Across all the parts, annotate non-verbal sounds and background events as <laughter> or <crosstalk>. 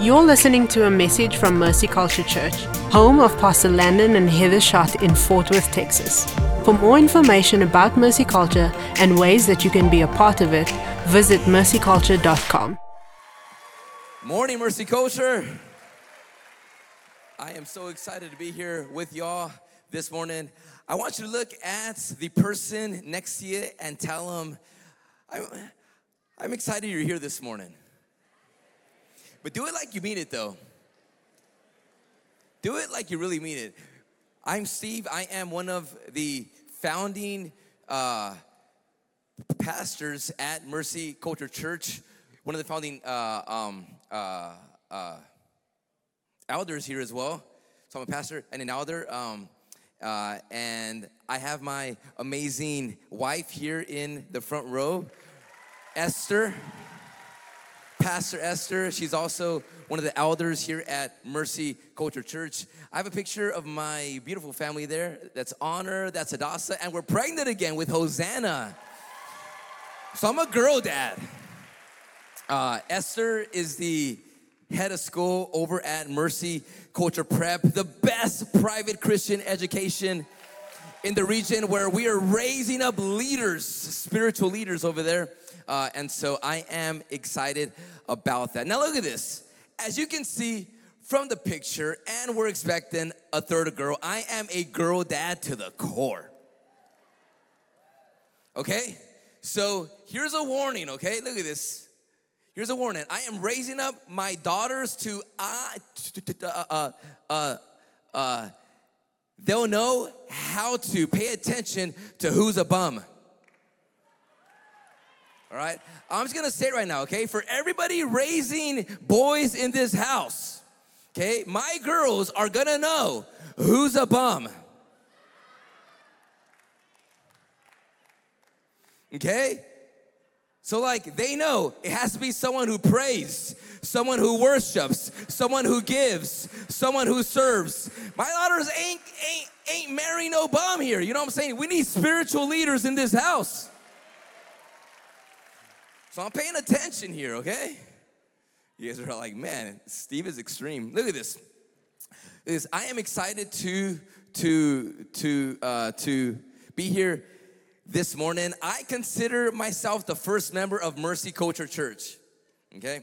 You're listening to a message from Mercy Culture Church, home of Pastor Landon and Heather Schott in Fort Worth, Texas. For more information about Mercy Culture and ways that you can be a part of it, visit mercyculture.com. Morning, Mercy Culture. I am so excited to be here with y'all this morning. I want you to look at the person next to you and tell them, I'm, I'm excited you're here this morning. But do it like you mean it, though. Do it like you really mean it. I'm Steve. I am one of the founding uh, pastors at Mercy Culture Church, one of the founding uh, um, uh, uh elders here as well. So I'm a pastor and an elder. Um, uh, and I have my amazing wife here in the front row, Esther. Pastor Esther. She's also one of the elders here at Mercy Culture Church. I have a picture of my beautiful family there. That's Honor, that's Adasa, and we're pregnant again with Hosanna. So I'm a girl dad. Uh, Esther is the head of school over at Mercy Culture Prep, the best private Christian education in the region where we are raising up leaders, spiritual leaders over there. Uh, and so I am excited about that. Now, look at this. As you can see from the picture, and we're expecting a third girl, I am a girl dad to the core. Okay? So here's a warning, okay? Look at this. Here's a warning. I am raising up my daughters to, uh, uh, uh, uh, they'll know how to pay attention to who's a bum. All right? I'm just gonna say it right now, okay? For everybody raising boys in this house, okay? My girls are gonna know who's a bum. Okay? So, like, they know it has to be someone who prays, someone who worships, someone who gives, someone who serves. My daughters ain't ain't ain't marrying no bum here. You know what I'm saying? We need spiritual leaders in this house. So I'm paying attention here, okay? You guys are like, man, Steve is extreme. Look at this. Is I am excited to to to uh, to be here this morning. I consider myself the first member of Mercy Culture Church. Okay,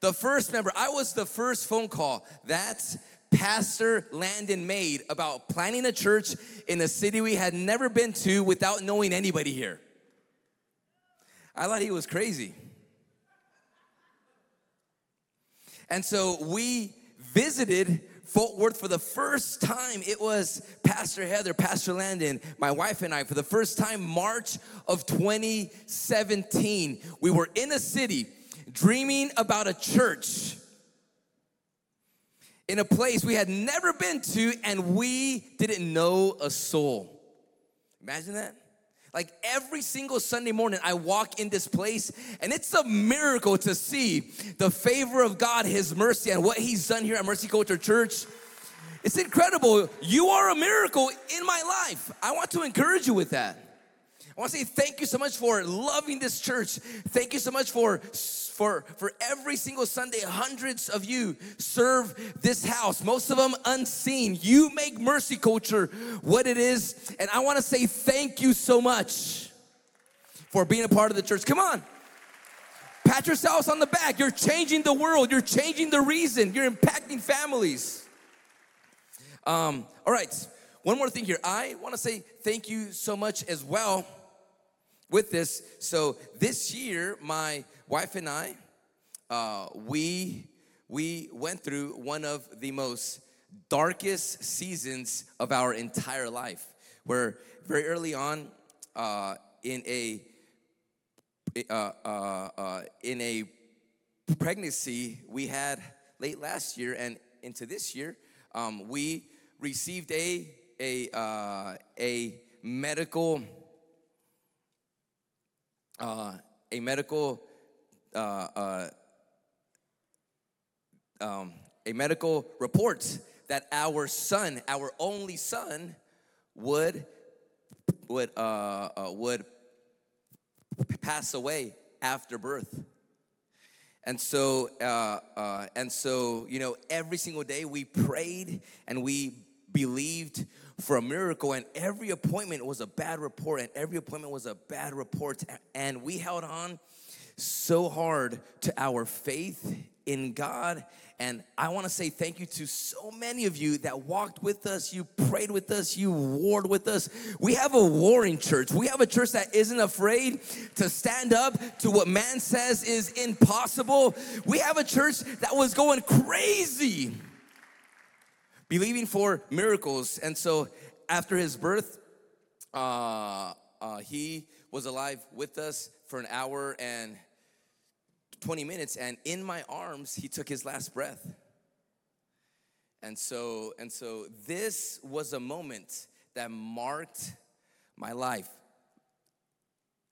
the first member. I was the first phone call that Pastor Landon made about planning a church in a city we had never been to without knowing anybody here. I thought he was crazy. And so we visited Fort Worth for the first time. It was Pastor Heather, Pastor Landon, my wife, and I for the first time, March of 2017. We were in a city dreaming about a church in a place we had never been to, and we didn't know a soul. Imagine that. Like every single Sunday morning, I walk in this place, and it's a miracle to see the favor of God, His mercy, and what He's done here at Mercy Culture Church. It's incredible. You are a miracle in my life. I want to encourage you with that. I want to say thank you so much for loving this church. Thank you so much for for for every single Sunday hundreds of you serve this house. Most of them unseen. You make mercy culture what it is and I want to say thank you so much for being a part of the church. Come on. Pat yourselves on the back. You're changing the world. You're changing the reason. You're impacting families. Um, all right, one more thing here. I want to say thank you so much as well with this. So this year, my wife and I, uh, we we went through one of the most darkest seasons of our entire life. Where very early on, uh, in a uh, uh, uh, in a pregnancy we had late last year and into this year, um, we received a a uh, a medical uh, a medical uh, uh, um, a medical report that our son, our only son, would would uh, uh, would pass away after birth. And so, uh, uh, and so, you know, every single day we prayed and we believed for a miracle, and every appointment was a bad report, and every appointment was a bad report, and we held on so hard to our faith in God. And I want to say thank you to so many of you that walked with us, you prayed with us, you warred with us. We have a warring church. We have a church that isn't afraid to stand up to what man says is impossible. We have a church that was going crazy believing for miracles. And so after his birth, uh, uh, he was alive with us for an hour and 20 minutes. And in my arms he took his last breath. And so and so this was a moment that marked my life.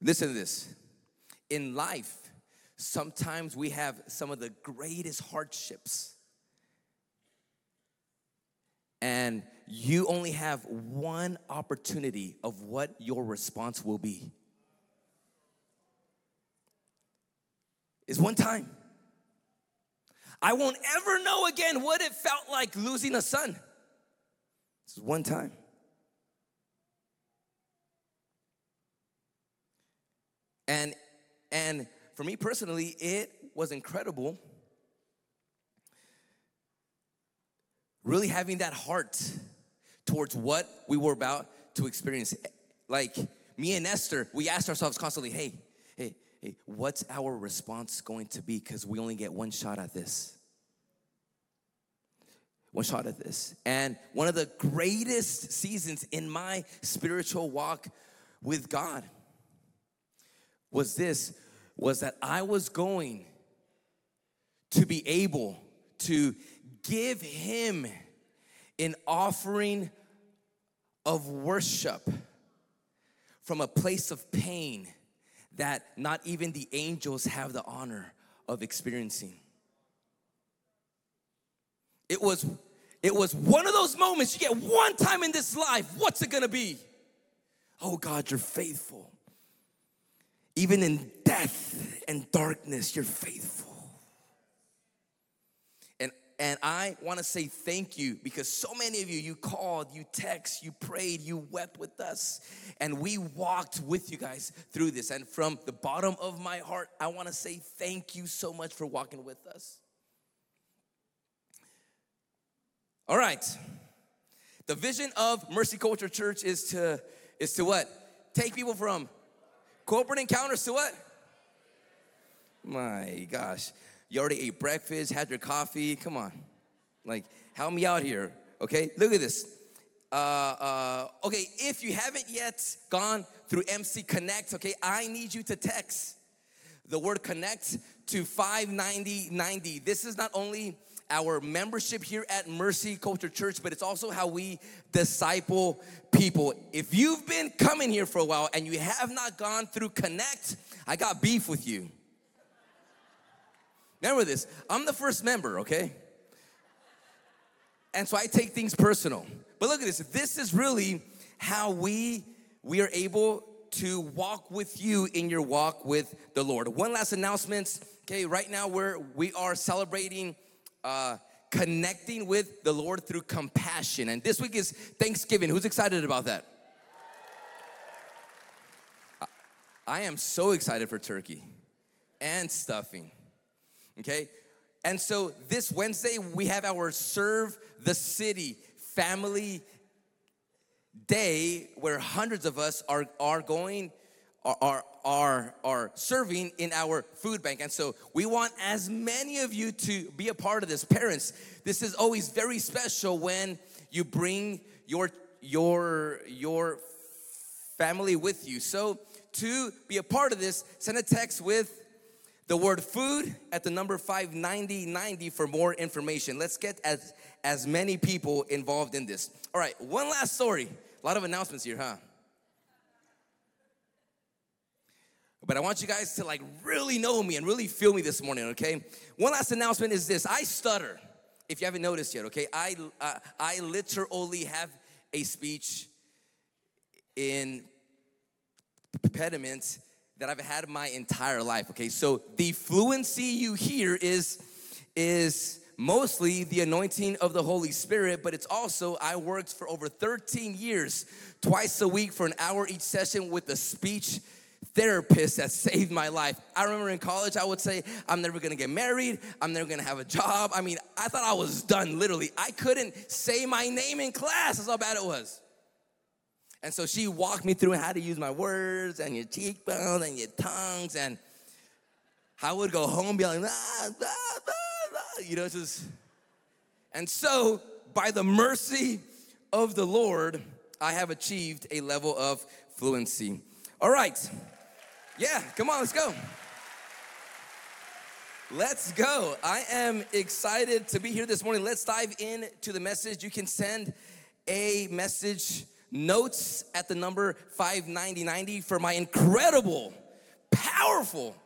Listen to this. In life sometimes we have some of the greatest hardships and you only have one opportunity of what your response will be is one time. I won't ever know again what it felt like losing a son. This is one time. And and for me personally, it was incredible. Really having that heart towards what we were about to experience. Like me and Esther, we asked ourselves constantly, hey, hey, hey, what's our response going to be? Because we only get one shot at this. One shot at this. And one of the greatest seasons in my spiritual walk with God was this was that I was going to be able to give him an offering of worship from a place of pain that not even the angels have the honor of experiencing. It was it was one of those moments you get one time in this life. What's it gonna be? Oh God, you're faithful. Even in death and darkness, you're faithful. And I want to say thank you because so many of you, you called, you text, you prayed, you wept with us, and we walked with you guys through this. And from the bottom of my heart, I want to say thank you so much for walking with us. All right. The vision of Mercy Culture Church is to is to what? Take people from corporate encounters to what? My gosh. You already ate breakfast, had your coffee. Come on. Like, help me out here. Okay, look at this. Uh, uh, okay, if you haven't yet gone through MC Connect, okay, I need you to text the word connect to 59090. This is not only our membership here at Mercy Culture Church, but it's also how we disciple people. If you've been coming here for a while and you have not gone through Connect, I got beef with you. Remember this, I'm the first member, okay? And so I take things personal. But look at this, this is really how we we are able to walk with you in your walk with the Lord. One last announcement. Okay, right now we're we are celebrating uh, connecting with the Lord through compassion, and this week is Thanksgiving. Who's excited about that? I am so excited for turkey and stuffing okay? And so this Wednesday, we have our Serve the City family day where hundreds of us are, are going, are, are, are serving in our food bank. And so we want as many of you to be a part of this. Parents, this is always very special when you bring your, your, your family with you. So to be a part of this, send a text with the word food at the number 59090 for more information. Let's get as, as many people involved in this. All right, one last story. A lot of announcements here, huh? But I want you guys to like really know me and really feel me this morning, okay? One last announcement is this I stutter. If you haven't noticed yet, okay? I, uh, I literally have a speech in impediment that I've had my entire life. Okay, so the fluency you hear is is mostly the anointing of the Holy Spirit, but it's also I worked for over 13 years, twice a week for an hour each session with a speech therapist that <laughs> saved my life. I remember in college, I would say, I'm never gonna get married, I'm never gonna have a job. I mean, I thought I was done, literally. I couldn't say my name in class, that's how bad it was. And so she walked me through how to use my words and your cheekbones and your tongues. And I would go home be like, ah, ah, ah, you know, just. And so, by the mercy of the Lord, I have achieved a level of fluency. All right. Yeah, come on, let's go. Let's go. I am excited to be here this morning. Let's dive into the message. You can send a message notes at the number 59090 for my incredible, powerful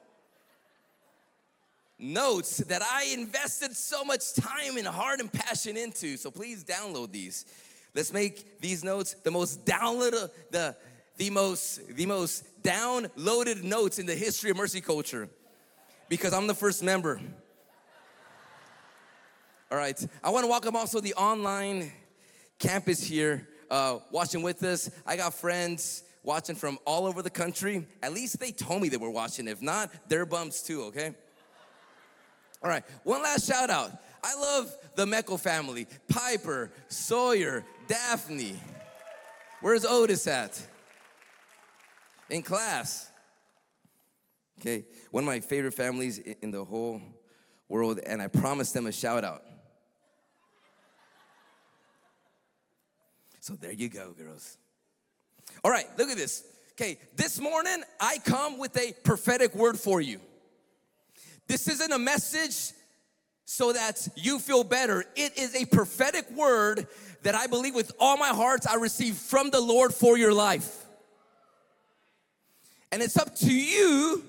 notes that I invested so much time and heart and passion into. So please download these. Let's make these notes the most downloaded, the the most the most downloaded notes in the history of mercy culture because I'm the first member. All right, I want to welcome also the online campus here uh, watching with us. I got friends watching from all over the country. At least they told me they were watching. If not, they're bums too, okay? All right, one last shout out. I love the Meckel family Piper, Sawyer, Daphne. Where's Otis at? In class. Okay, one of my favorite families in the whole world, and I promised them a shout out. So there you go, girls. All right, look at this. Okay, this morning I come with a prophetic word for you. This isn't a message so that you feel better. It is a prophetic word that I believe with all my heart I received from the Lord for your life. And it's up to you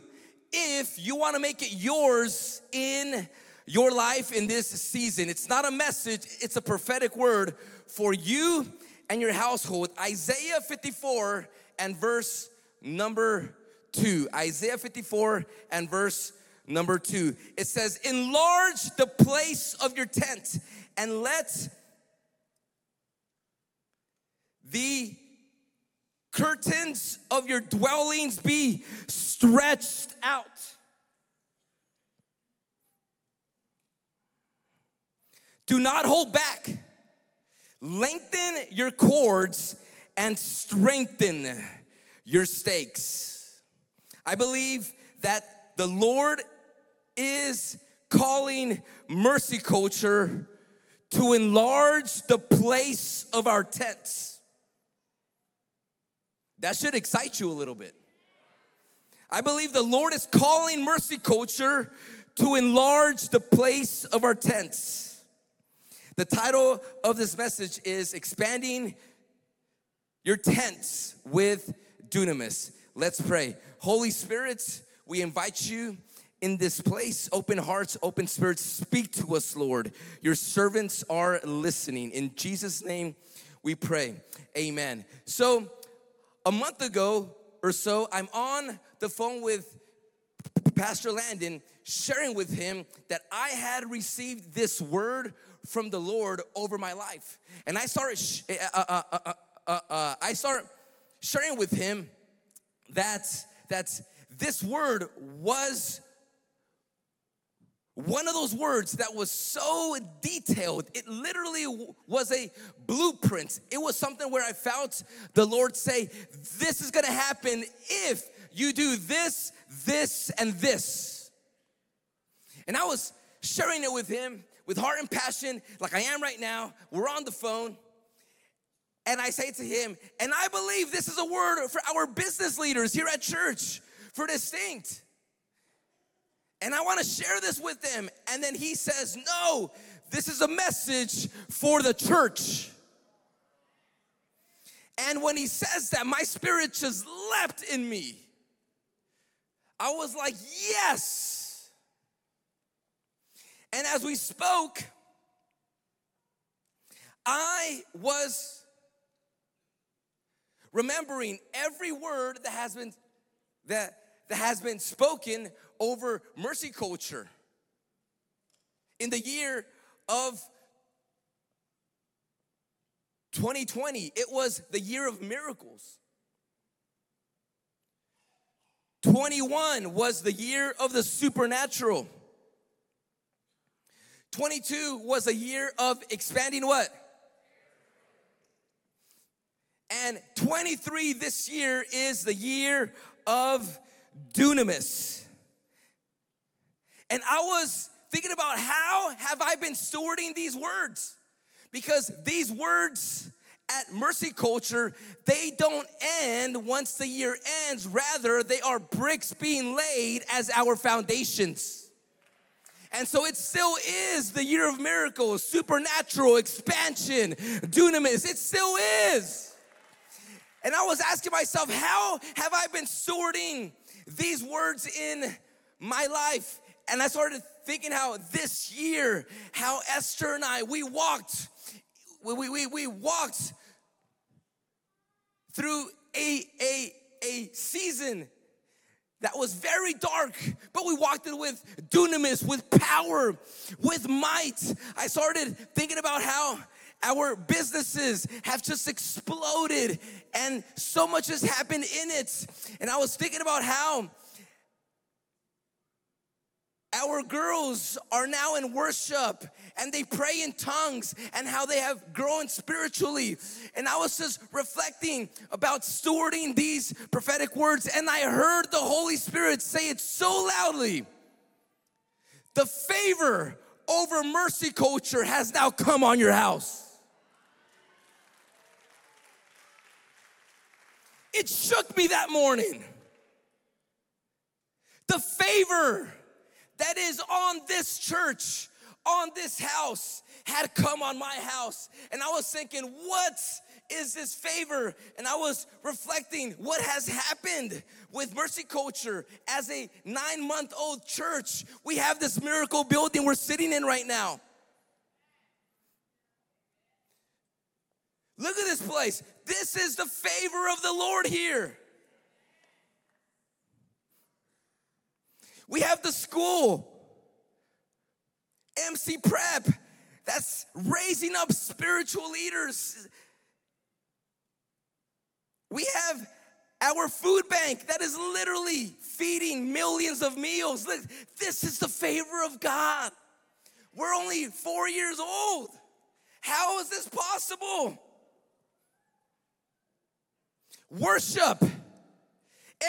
if you want to make it yours in your life in this season. It's not a message, it's a prophetic word for you and your household. Isaiah 54 and verse number 2. Isaiah 54 and verse number 2. It says, Enlarge the place of your tent and let the curtains of your dwellings be stretched out. Do not hold back Lengthen your cords and strengthen your stakes. I believe that the Lord is calling mercy culture to enlarge the place of our tents. That should excite you a little bit. I believe the Lord is calling mercy culture to enlarge the place of our tents. The title of this message is Expanding Your Tents with Dunamis. Let's pray. Holy Spirit, we invite you in this place. Open hearts, open spirits, speak to us, Lord. Your servants are listening. In Jesus' name we pray. Amen. So, a month ago or so, I'm on the phone with Pastor Landon, sharing with him that I had received this word from the Lord over my life. And I started, sh- uh, uh, uh, uh, uh I started sharing with him that, that this word was one of those words that was so detailed. It literally was a blueprint. It was something where I felt the Lord say, This is gonna happen if you do this, this, and this. And I was sharing it with him, with heart and passion, like I am right now. We're on the phone. And I say to him, and I believe this is a word for our business leaders here at church for distinct. And I want to share this with them. And then he says, No, this is a message for the church. And when he says that, my spirit just leapt in me. I was like, Yes. And as we spoke, I was remembering every word that has been that that has been spoken over mercy culture. In the year of 2020, it was the year of miracles. 21 was the year of the supernatural. 22 was a year of expanding what? And 23 this year is the year of dunamis. And I was thinking about how have I been stewarding these words? Because these words at Mercy Culture, they don't end once the year ends. Rather, they are bricks being laid as our foundations. And so it still is the year of miracles, supernatural expansion, dunamis. It still is. And I was asking myself, how have I been sorting these words in my life? And I started thinking how this year, how Esther and I, we walked, we, we, we walked through a, a, a season that was very dark, but we walked in with dunamis, with power, with might. I started thinking about how our businesses have just exploded and so much has happened in it. And I was thinking about how our girls are now in worship and they pray in tongues and how they have grown spiritually. And I was just reflecting about stewarding these prophetic words, and I heard the Holy Spirit say it so loudly. The favor over mercy culture has now come on your house. It shook me that morning. The favor that is on this church, on this house, had come on my house. And I was thinking, what is this favor? And I was reflecting what has happened with Mercy Culture as a nine month old church. We have this miracle building we're sitting in right now. Look at this place. This is the favor of the Lord here. We have the school, MC Prep, that's raising up spiritual leaders. We have our food bank that is literally feeding millions of meals. Look, this is the favor of God. We're only four years old. How is this possible? Worship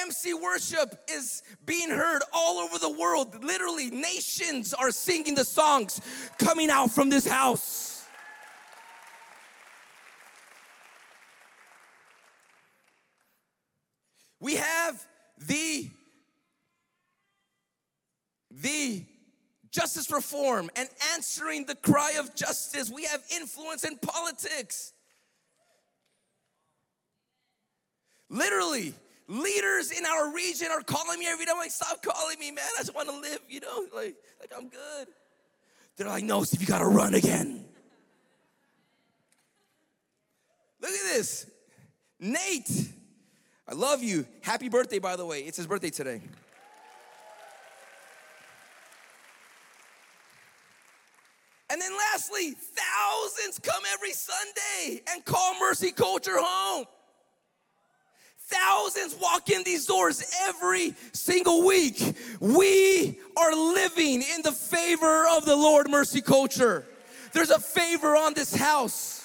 MC worship is being heard all over the world. Literally, nations are singing the songs coming out from this house. We have the the justice reform and answering the cry of justice. We have influence in politics. Literally, leaders in our region are calling me every day. I'm like, stop calling me, man. I just want to live, you know, like, like I'm good. They're like, no, Steve, you gotta run again. Look at this. Nate, I love you. Happy birthday, by the way. It's his birthday today. And then lastly, thousands come every Sunday and call Mercy Culture home. Thousands walk in these doors every single week. We are living in the favor of the Lord Mercy Culture. There's a favor on this house.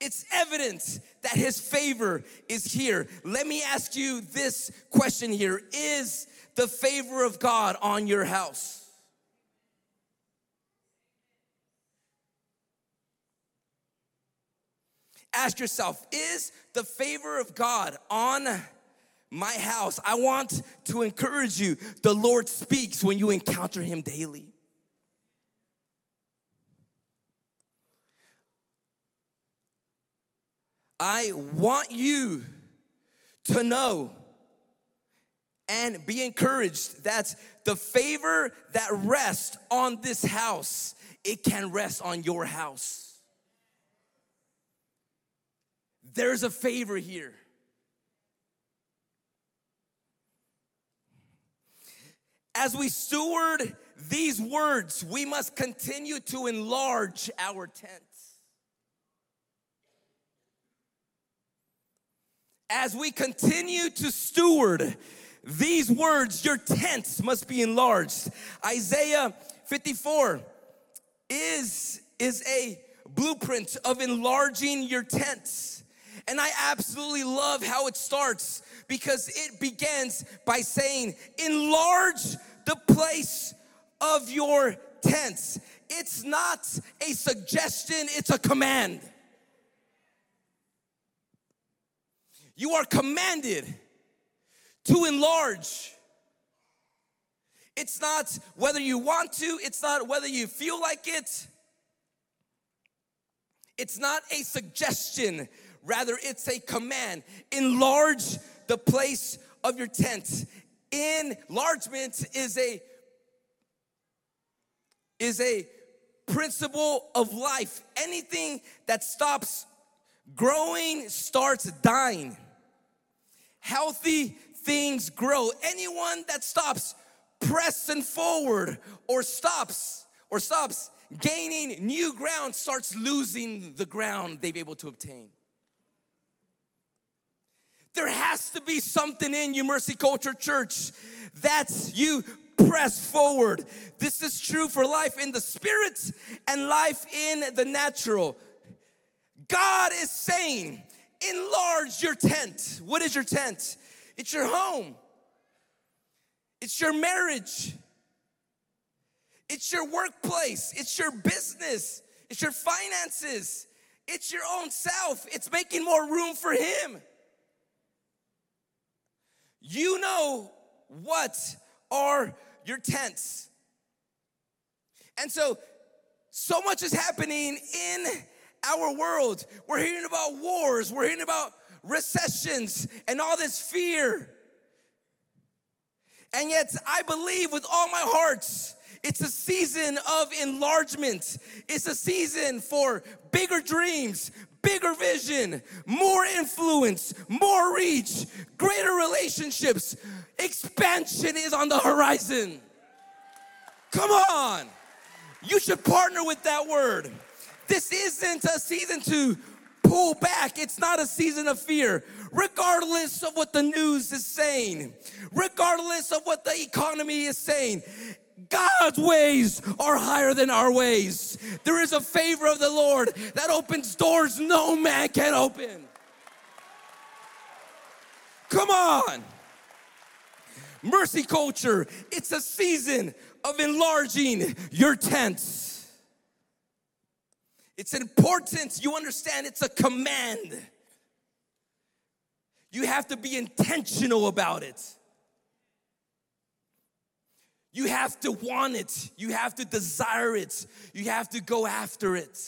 It's evident that his favor is here. Let me ask you this question here Is the favor of God on your house? Ask yourself is the favor of God on my house? I want to encourage you. The Lord speaks when you encounter Him daily. I want you to know and be encouraged that the favor that rests on this house, it can rest on your house. There's a favor here. As we steward these words, we must continue to enlarge our tents. As we continue to steward these words, your tents must be enlarged. Isaiah 54 is, is a blueprint of enlarging your tents. And I absolutely love how it starts because it begins by saying, enlarge the place of your tents. It's not a suggestion, it's a command. You are commanded to enlarge. It's not whether you want to, it's not whether you feel like it. It's not a suggestion, rather, it's a command. Enlarge the place of your tent. Enlargement is a is a principle of life. Anything that stops growing starts dying. Healthy things grow. Anyone that stops pressing forward or stops or stops gaining new ground starts losing the ground they've able to obtain. There has to be something in you, Mercy Culture Church, that's you press forward. This is true for life in the spirit and life in the natural. God is saying, enlarge your tent. What is your tent? It's your home, it's your marriage, it's your workplace, it's your business, it's your finances, it's your own self. It's making more room for Him. You know what are your tents. And so, so much is happening in our world. We're hearing about wars, we're hearing about recessions and all this fear. And yet, I believe with all my heart, it's a season of enlargement. It's a season for bigger dreams, bigger vision, more influence, more reach, greater relationships. Expansion is on the horizon. Come on. You should partner with that word. This isn't a season to pull back. It's not a season of fear, regardless of what the news is saying, regardless of what the economy is saying. God's ways are higher than our ways. There is a favor of the Lord that opens doors no man can open. Come on. Mercy culture, it's a season of enlarging your tents. It's important, you understand, it's a command. You have to be intentional about it. You have to want it. You have to desire it. You have to go after it.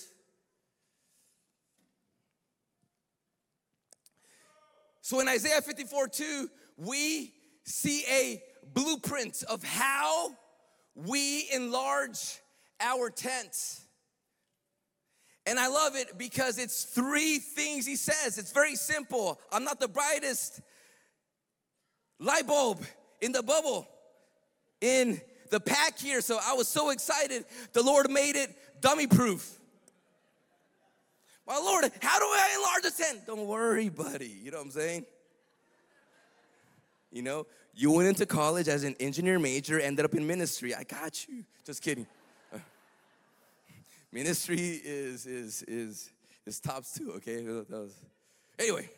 So in Isaiah 54 2, we see a blueprint of how we enlarge our tent. And I love it because it's three things he says. It's very simple. I'm not the brightest light bulb in the bubble in the pack here. So I was so excited. The Lord made it dummy proof. My Lord, how do I enlarge the tent? Don't worry, buddy. You know what I'm saying? You know, you went into college as an engineer major, ended up in ministry. I got you. Just kidding. Uh, ministry is is is is tops too. Okay. Was, anyway,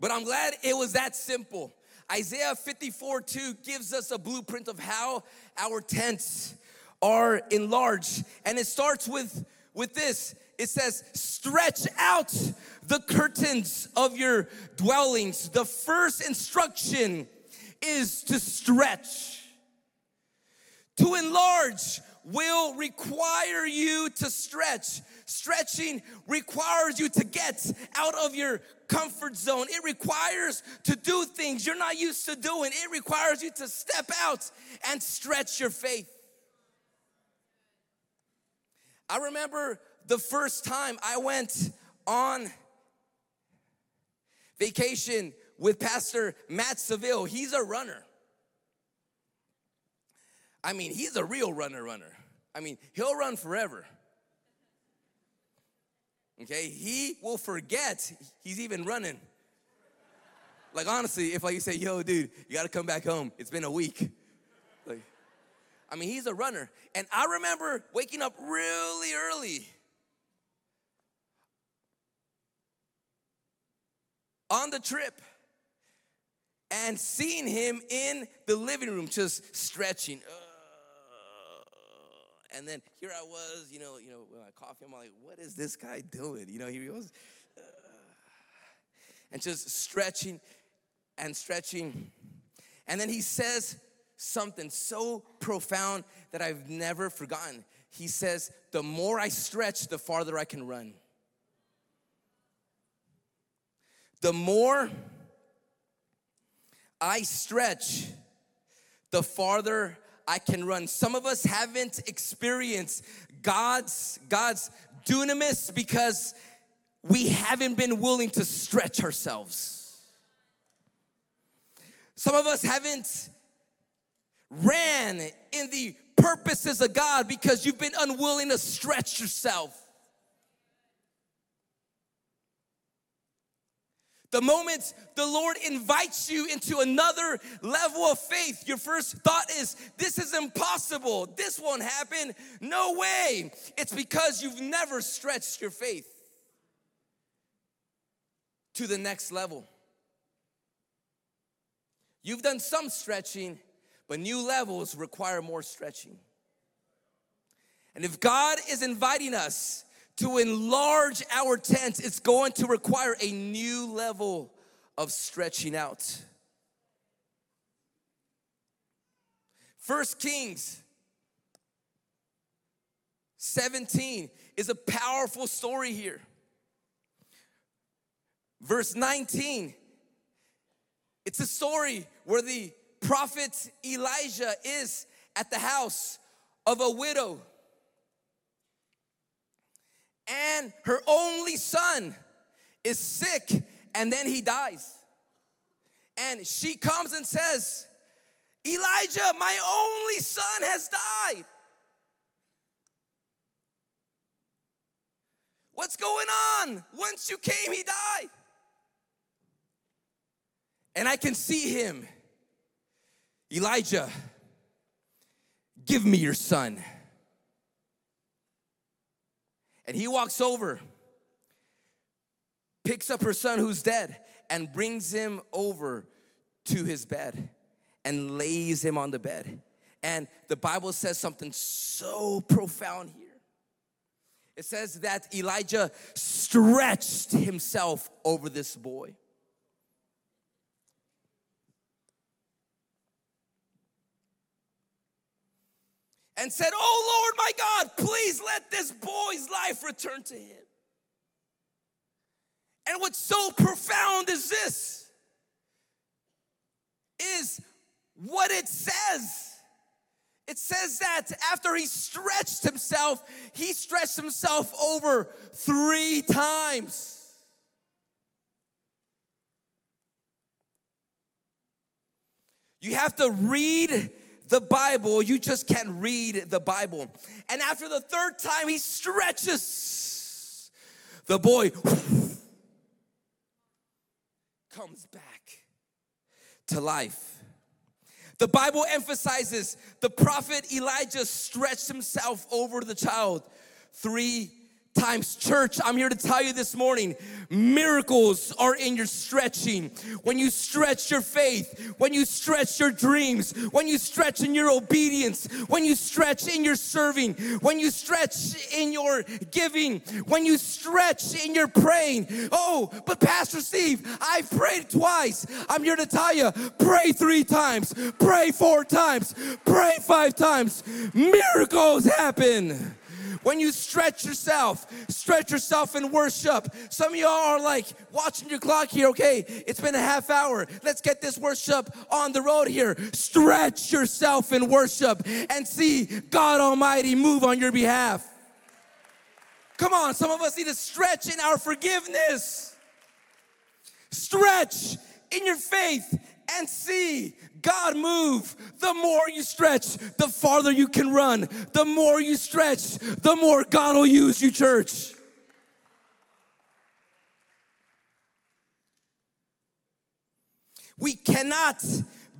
but I'm glad it was that simple. Isaiah 54 2 gives us a blueprint of how our tents are enlarged. And it starts with, with this it says, stretch out the curtains of your dwellings. The first instruction is to stretch. To enlarge will require you to stretch. Stretching requires you to get out of your comfort zone. It requires to do things you're not used to doing. It requires you to step out and stretch your faith. I remember the first time I went on vacation with Pastor Matt Seville. He's a runner. I mean, he's a real runner, runner. I mean, he'll run forever. Okay, he will forget he's even running. Like honestly, if like you say, "Yo, dude, you got to come back home. It's been a week." Like, I mean, he's a runner, and I remember waking up really early on the trip and seeing him in the living room just stretching. Uh, and then here I was, you know, you know, when I coffee, I'm like, what is this guy doing? You know, he goes, uh, and just stretching and stretching. And then he says something so profound that I've never forgotten. He says, the more I stretch, the farther I can run. The more I stretch, the farther I can run. Some of us haven't experienced God's God's dunamis because we haven't been willing to stretch ourselves. Some of us haven't ran in the purposes of God because you've been unwilling to stretch yourself. The moment the Lord invites you into another level of faith, your first thought is, This is impossible. This won't happen. No way. It's because you've never stretched your faith to the next level. You've done some stretching, but new levels require more stretching. And if God is inviting us to enlarge our tents, it's going to require a new level of stretching out. First Kings 17 is a powerful story here. Verse 19, it's a story where the prophet Elijah is at the house of a widow and her only son is sick and then he dies. And she comes and says, Elijah, my only son has died. What's going on? Once you came, he died. And I can see him. Elijah, give me your son. And he walks over, picks up her son who's dead, and brings him over to his bed and lays him on the bed. And the Bible says something so profound here. It says that Elijah stretched himself over this boy. And said, Oh Lord my God, please let this boy's life return to him. And what's so profound is this is what it says. It says that after he stretched himself, he stretched himself over three times. You have to read the Bible, you just can't read the Bible. And after the third time, he stretches. The boy comes back to life. The Bible emphasizes the prophet Elijah stretched himself over the child three times. Church, I'm here to tell you this morning miracles are in your stretching. When you stretch your faith, when you stretch your dreams, when you stretch in your obedience, when you stretch in your serving, when you stretch in your giving, when you stretch in your praying. Oh, but Pastor Steve, I've prayed twice. I'm here to tell you pray three times, pray four times, pray five times. Miracles happen when you stretch yourself, stretch yourself in worship. Some of y'all are like watching your clock here. Okay, it's been a half hour. Let's get this worship on the road here. Stretch yourself in worship and see God Almighty move on your behalf. Come on, some of us need to stretch in our forgiveness. Stretch in your faith and see God move. The more you stretch, the farther you can run. The more you stretch, the more God will use you, church. We cannot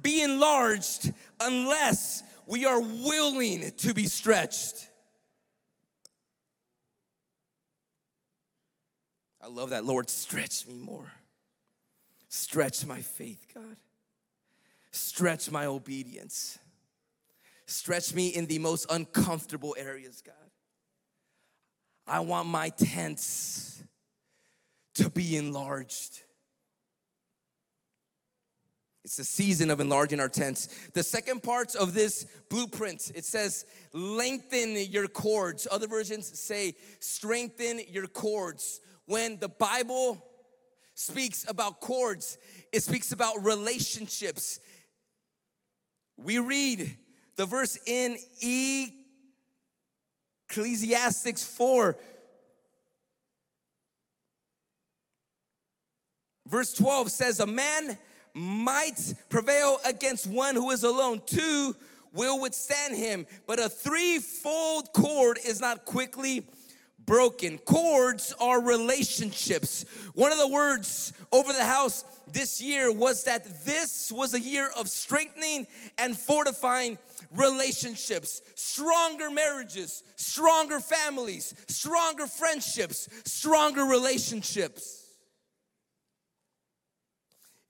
be enlarged unless we are willing to be stretched. I love that, Lord. Stretch me more. Stretch my faith, God. Stretch my obedience. Stretch me in the most uncomfortable areas, God. I want my tents to be enlarged. It's the season of enlarging our tents. The second part of this blueprint, it says, lengthen your cords. Other versions say, strengthen your cords. When the Bible speaks about cords, it speaks about relationships. We read the verse in Ecclesiastes 4, verse 12 says, A man might prevail against one who is alone. Two will withstand him, but a threefold cord is not quickly broken. Cords are relationships. One of the words over the house this year was that this was a year of strengthening and fortifying relationships, stronger marriages, stronger families, stronger friendships, stronger relationships.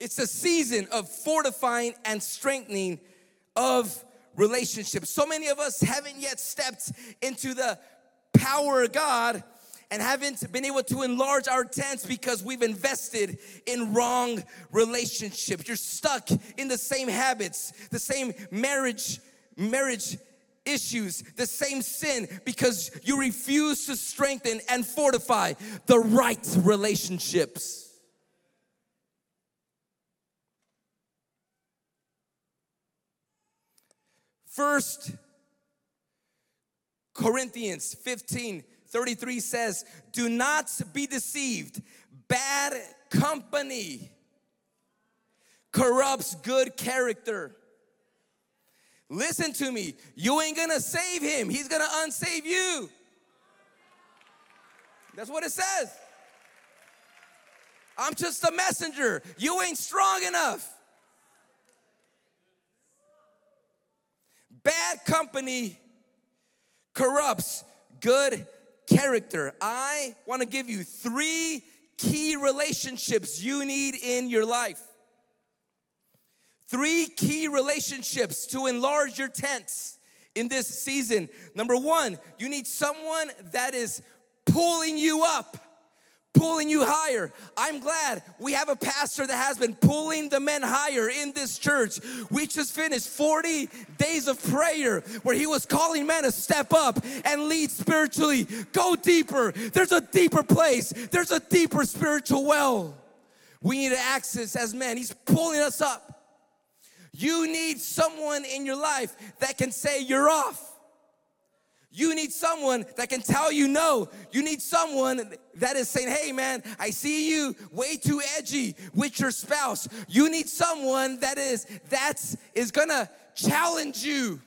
It's a season of fortifying and strengthening of relationships. So many of us haven't yet stepped into the power of God and haven't been able to enlarge our tents because we've invested in wrong relationships. You're stuck in the same habits, the same marriage, marriage issues, the same sin because you refuse to strengthen and fortify the right relationships. First Corinthians 15 33 says, Do not be deceived. Bad company corrupts good character. Listen to me. You ain't gonna save him, he's gonna unsave you. That's what it says. I'm just a messenger. You ain't strong enough. Bad company corrupts good character. I want to give you three key relationships you need in your life. Three key relationships to enlarge your tents in this season. Number one, you need someone that is pulling you up pulling you higher. I'm glad we have a pastor that has been pulling the men higher in this church. We just finished 40 days of prayer where he was calling men to step up and lead spiritually. Go deeper. There's a deeper place, there's a deeper spiritual well. We need access as men. He's pulling us up. You need someone in your life that can say, You're off. You need someone that can tell you no. You need someone that is saying, hey man, I see you way too edgy with your spouse. You need someone that is that's is gonna challenge you.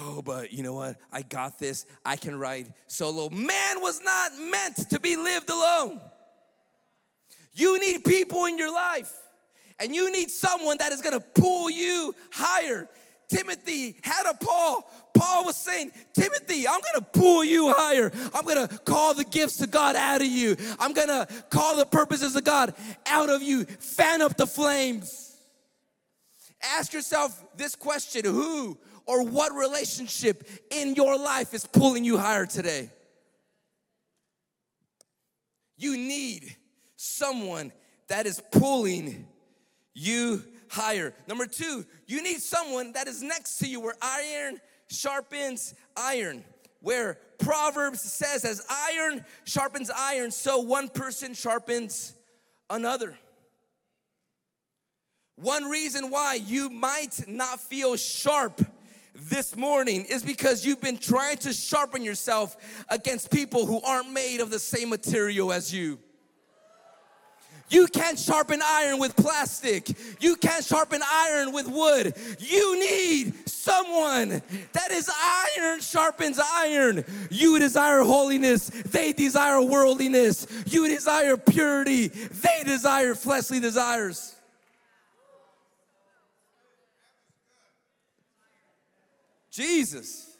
Oh, but you know what? I got this. I can ride solo. Man was not meant to be lived alone. You need people in your life and you need someone that is gonna pull you higher. Timothy had a Paul. Paul was saying, Timothy, I'm gonna pull you higher. I'm gonna call the gifts of God out of you. I'm gonna call the purposes of God out of you. Fan up the flames. Ask yourself this question Who or what relationship in your life is pulling you higher today? You need someone that is pulling you higher. Number two, you need someone that is next to you where iron sharpens iron. Where Proverbs says, as iron sharpens iron, so one person sharpens another. One reason why you might not feel sharp this morning is because you've been trying to sharpen yourself against people who aren't made of the same material as you. You can't sharpen iron with plastic. You can't sharpen iron with wood. You need someone that is iron sharpens iron. You desire holiness, they desire worldliness. You desire purity, they desire fleshly desires. Jesus.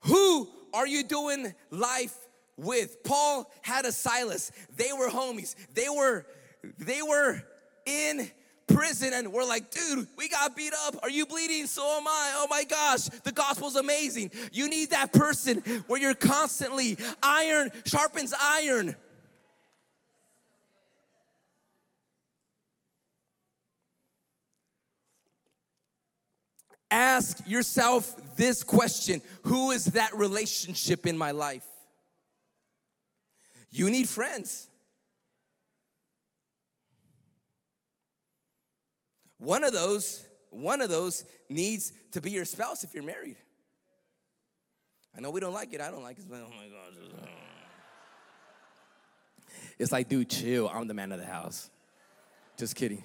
Who are you doing life with? Paul had a Silas. They were homies. They were they were in prison and we're like, dude, we got beat up. Are you bleeding? So am I. Oh my gosh, the gospel's amazing. You need that person where you're constantly iron sharpens iron. Ask yourself this question Who is that relationship in my life? You need friends. One of those, one of those needs to be your spouse if you're married. I know we don't like it. I don't like it. Oh my gosh. It's like, dude, chill. I'm the man of the house. Just kidding.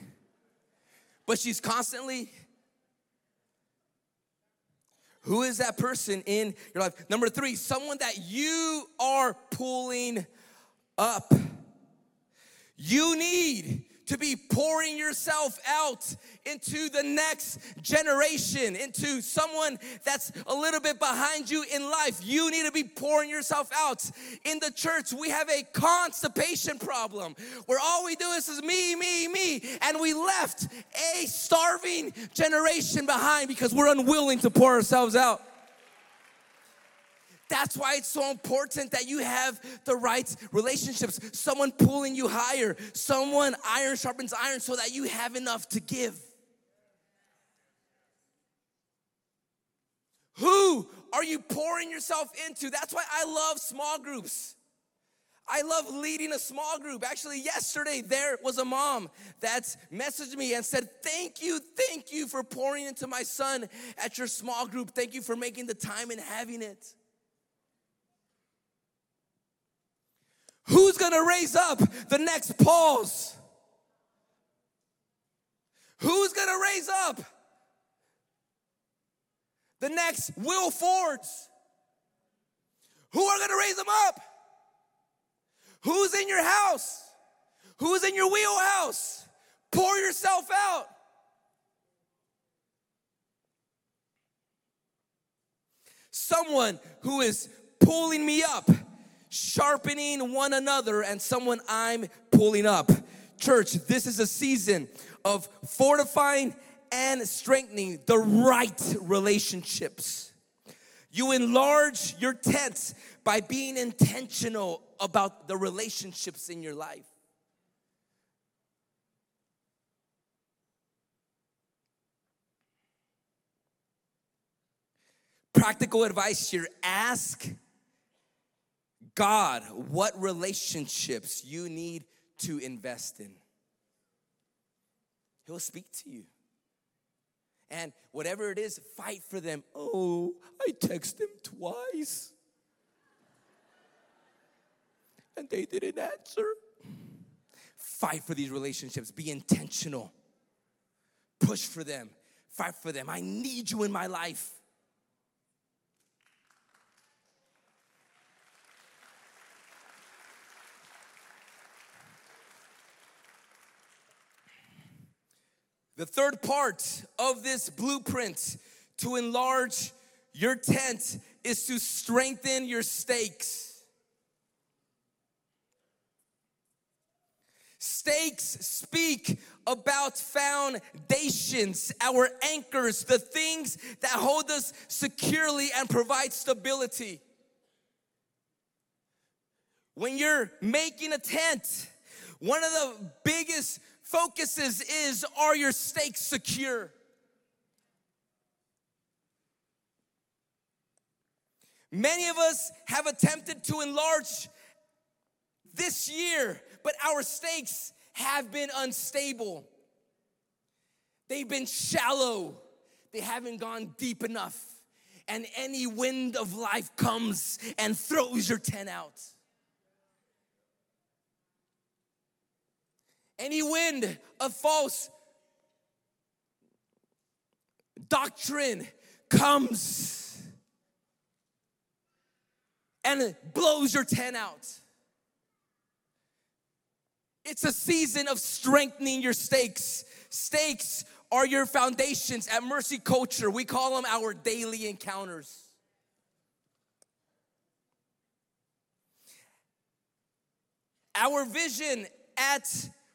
But she's constantly who is that person in your life? Number three, someone that you are pulling up. You need to be pouring yourself out into the next generation, into someone that's a little bit behind you in life. You need to be pouring yourself out. In the church, we have a constipation problem where all we do is, is me, me, me, and we left a starving generation behind because we're unwilling to pour ourselves out. That's why it's so important that you have the right relationships. Someone pulling you higher, someone iron sharpens iron so that you have enough to give. Who are you pouring yourself into? That's why I love small groups. I love leading a small group. Actually, yesterday there was a mom that messaged me and said, Thank you, thank you for pouring into my son at your small group. Thank you for making the time and having it. Who's gonna raise up the next Pauls? Who's gonna raise up the next Will Fords? Who are gonna raise them up? Who's in your house? Who's in your wheelhouse? Pour yourself out. Someone who is pulling me up sharpening one another and someone I'm pulling up. Church, this is a season of fortifying and strengthening the right relationships. You enlarge your tents by being intentional about the relationships in your life. Practical advice here ask God what relationships you need to invest in. He'll speak to you. And whatever it is, fight for them. Oh, I text them twice. And they didn't answer. Fight for these relationships. Be intentional. Push for them. Fight for them. I need you in my life. The third part of this blueprint to enlarge your tent is to strengthen your stakes. Stakes speak about foundations, our anchors, the things that hold us securely and provide stability. When you're making a tent, one of the biggest focuses is are your stakes secure? Many of us have attempted to enlarge this year, but our stakes have been unstable. They've been shallow, they haven't gone deep enough. and any wind of life comes and throws your tent out. Any wind of false doctrine comes and blows your tent out. It's a season of strengthening your stakes. Stakes are your foundations. At Mercy Culture, we call them our daily encounters. Our vision at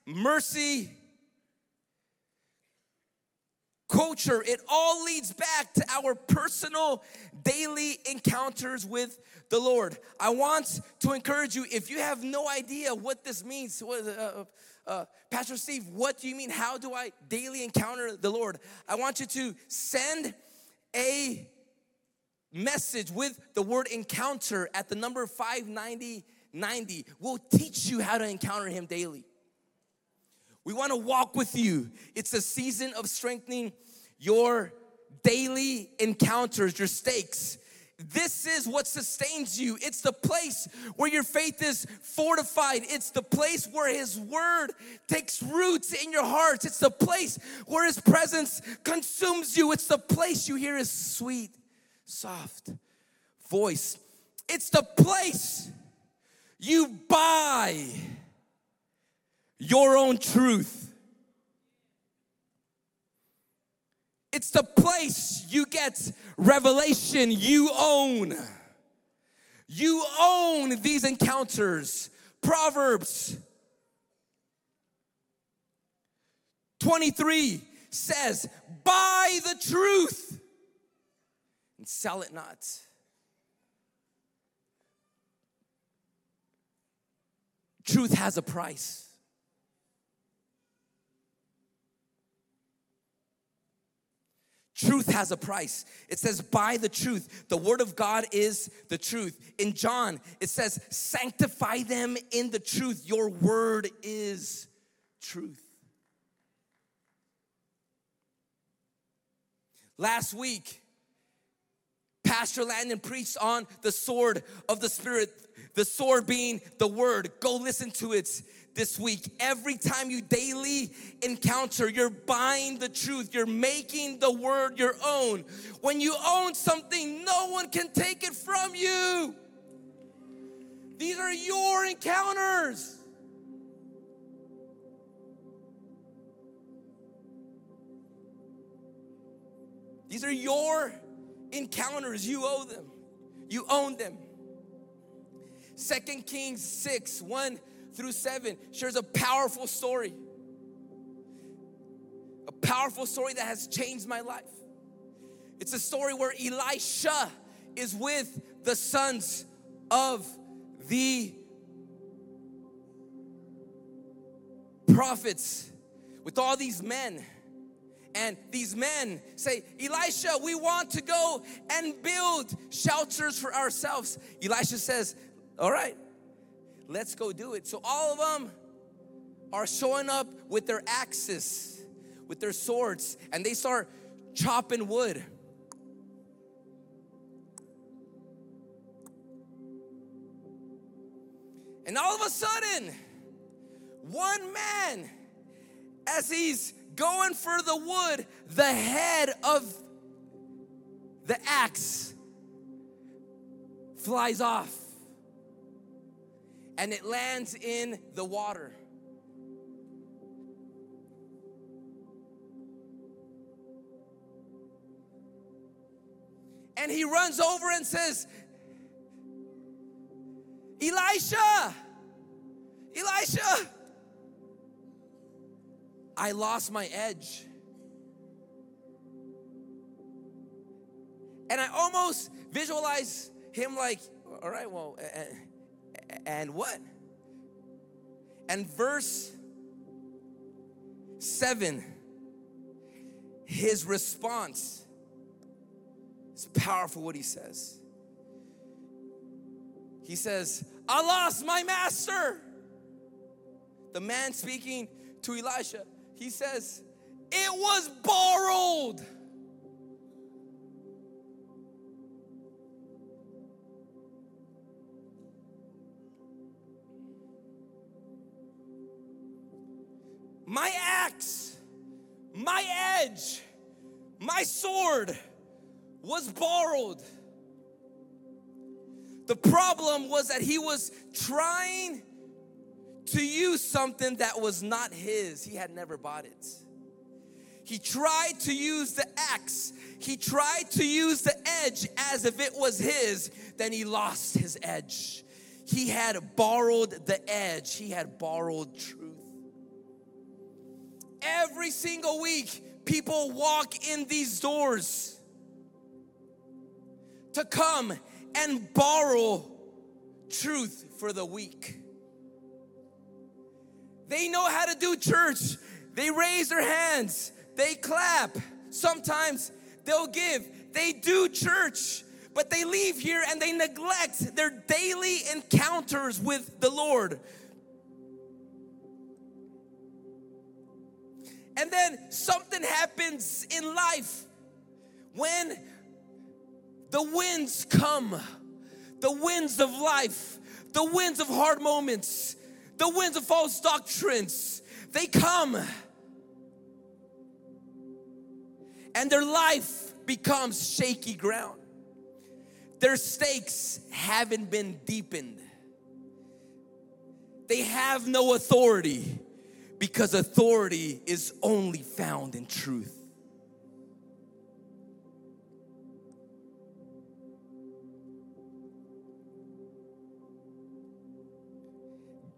Mercy culture, it all leads back to our personal daily encounters with the Lord. I want to encourage you if you have no idea what this means, what, uh, uh, uh, Pastor Steve, what do you mean? How do I daily encounter the Lord? I want you to send a message with the word encounter at the number 59090. We'll teach you how to encounter Him daily. We want to walk with you. It's a season of strengthening your daily encounters, your stakes. This is what sustains you. It's the place where your faith is fortified. It's the place where His Word takes roots in your hearts. It's the place where His presence consumes you. It's the place you hear His sweet, soft voice. It's the place you buy your own truth. It's the place you get revelation you own. You own these encounters. Proverbs 23 says, Buy the truth and sell it not. Truth has a price. Truth has a price. It says, buy the truth. The word of God is the truth. In John, it says, sanctify them in the truth. Your word is truth. Last week, Pastor Landon preached on the sword of the Spirit, the sword being the word. Go listen to it this week. Every time you daily encounter, you're buying the truth, you're making the word your own. When you own something, no one can take it from you. These are your encounters. These are your encounters. You owe them. You own them. Second Kings 6 1 through 7 shares a powerful story. A powerful story that has changed my life. It's a story where Elisha is with the sons of the prophets, with all these men. And these men say, Elisha, we want to go and build shelters for ourselves. Elisha says, All right, let's go do it. So all of them are showing up with their axes, with their swords, and they start chopping wood. And all of a sudden, one man, as he's going for the wood, the head of the axe flies off and it lands in the water. And he runs over and says, Elisha, Elisha, I lost my edge. And I almost visualize him like, all right, well, eh, eh, and what? And verse 7, his response is powerful what he says. He says, I lost my master. The man speaking to Elisha, he says, It was borrowed. My axe, my edge, my sword was borrowed. The problem was that he was trying to use something that was not his. He had never bought it. He tried to use the axe, he tried to use the edge as if it was his, then he lost his edge. He had borrowed the edge, he had borrowed truth. Every single week, people walk in these doors to come and borrow truth for the week. They know how to do church. They raise their hands, they clap. Sometimes they'll give. They do church, but they leave here and they neglect their daily encounters with the Lord. And then something happens in life when the winds come, the winds of life, the winds of hard moments, the winds of false doctrines, they come. And their life becomes shaky ground. Their stakes haven't been deepened. They have no authority because authority is only found in truth.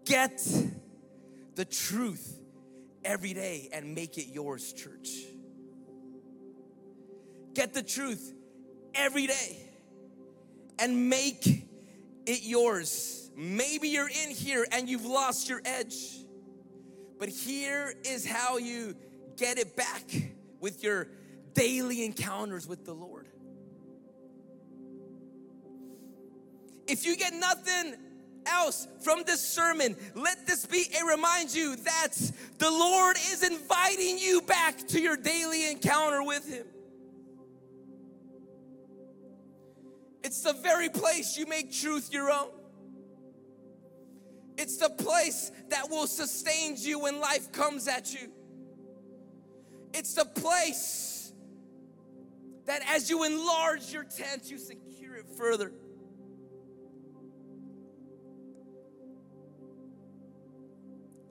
Get the truth every day and make it yours, church. Get the truth every day and make it yours. Maybe you're in here and you've lost your edge. But here is how you get it back with your daily encounters with the Lord. If you get nothing else from this sermon, let this be a remind you that the Lord is inviting you back to your daily encounter with Him. It's the very place you make truth your own. It's the place that will sustain you when life comes at you. It's the place that as you enlarge your tent, you secure it further.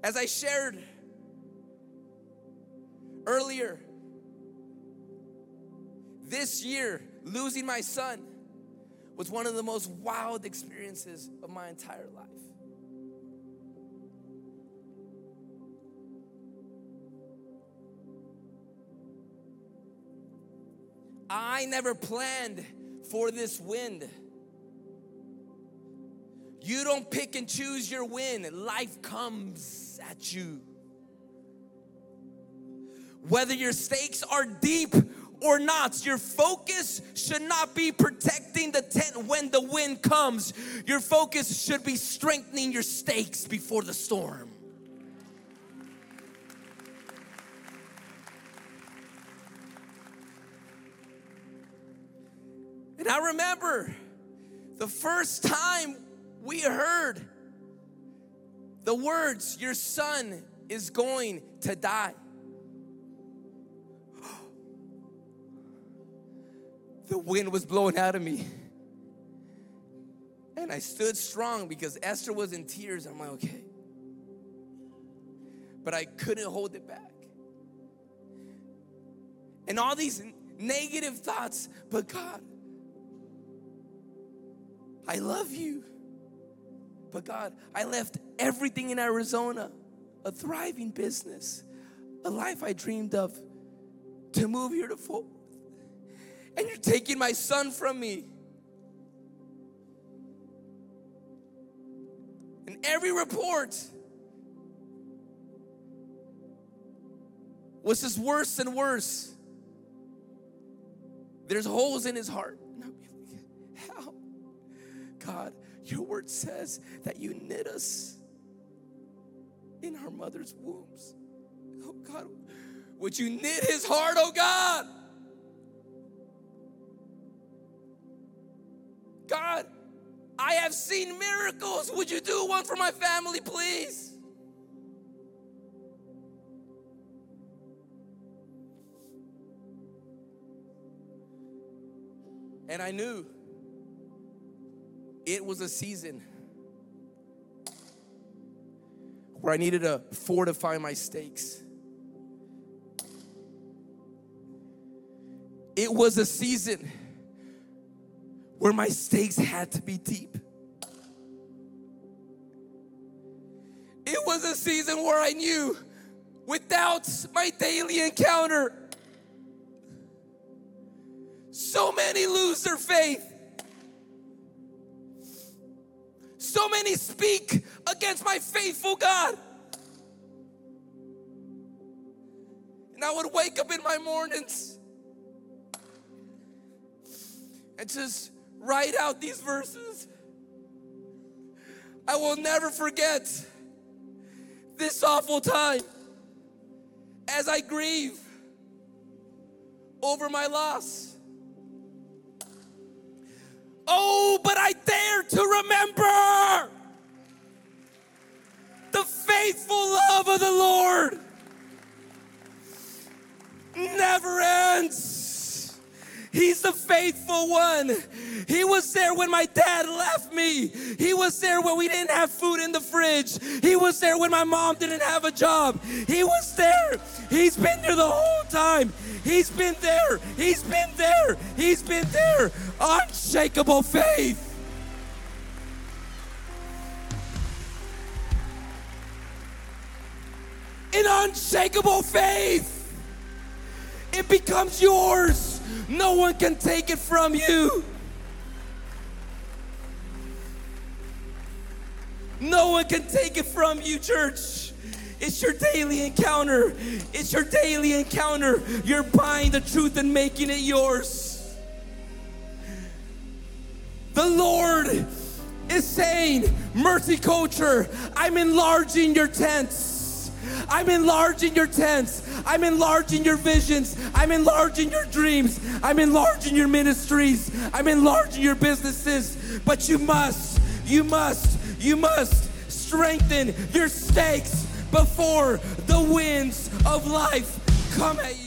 As I shared earlier, this year, losing my son was one of the most wild experiences of my entire life. I never planned for this wind. You don't pick and choose your wind, life comes at you. Whether your stakes are deep or not, your focus should not be protecting the tent when the wind comes. Your focus should be strengthening your stakes before the storm. I remember the first time we heard the words, Your son is going to die. <gasps> The wind was blowing out of me. And I stood strong because Esther was in tears. I'm like, okay. But I couldn't hold it back. And all these negative thoughts, but God, I love you. But God, I left everything in Arizona a thriving business, a life I dreamed of to move here to Fort And you're taking my son from me. And every report was just worse and worse. There's holes in his heart. God, your word says that you knit us in our mother's wombs. Oh God, would you knit his heart, oh God? God, I have seen miracles. Would you do one for my family, please? And I knew it was a season where I needed to fortify my stakes. It was a season where my stakes had to be deep. It was a season where I knew without my daily encounter, so many lose their faith. So many speak against my faithful God. And I would wake up in my mornings and just write out these verses. I will never forget this awful time as I grieve over my loss. Oh, but I dare to remember the faithful one. He was there when my dad left me. He was there when we didn't have food in the fridge. He was there when my mom didn't have a job. He was there. He's been there the whole time. He's been there. He's been there. He's been there. Unshakable faith. An unshakable faith. It becomes yours. No one can take it from you. No one can take it from you, church. It's your daily encounter. It's your daily encounter. You're buying the truth and making it yours. The Lord is saying, Mercy Culture, I'm enlarging your tents. I'm enlarging your tents. I'm enlarging your visions. I'm enlarging your dreams. I'm enlarging your ministries. I'm enlarging your businesses. But you must, you must, you must strengthen your stakes before the winds of life come at you.